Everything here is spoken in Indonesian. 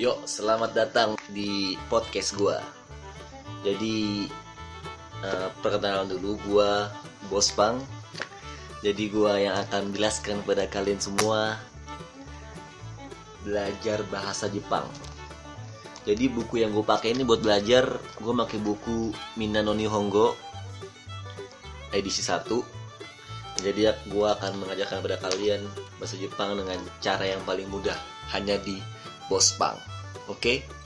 Yuk, selamat datang di podcast gua. Jadi uh, perkenalan dulu gua Bos Pang. Jadi gua yang akan menjelaskan kepada kalian semua belajar bahasa Jepang. Jadi buku yang gue pakai ini buat belajar, gue pakai buku Minano Nihongo edisi 1. Jadi gue akan mengajarkan kepada kalian bahasa Jepang dengan cara yang paling mudah, hanya di Bos Pang. Oke? Okay?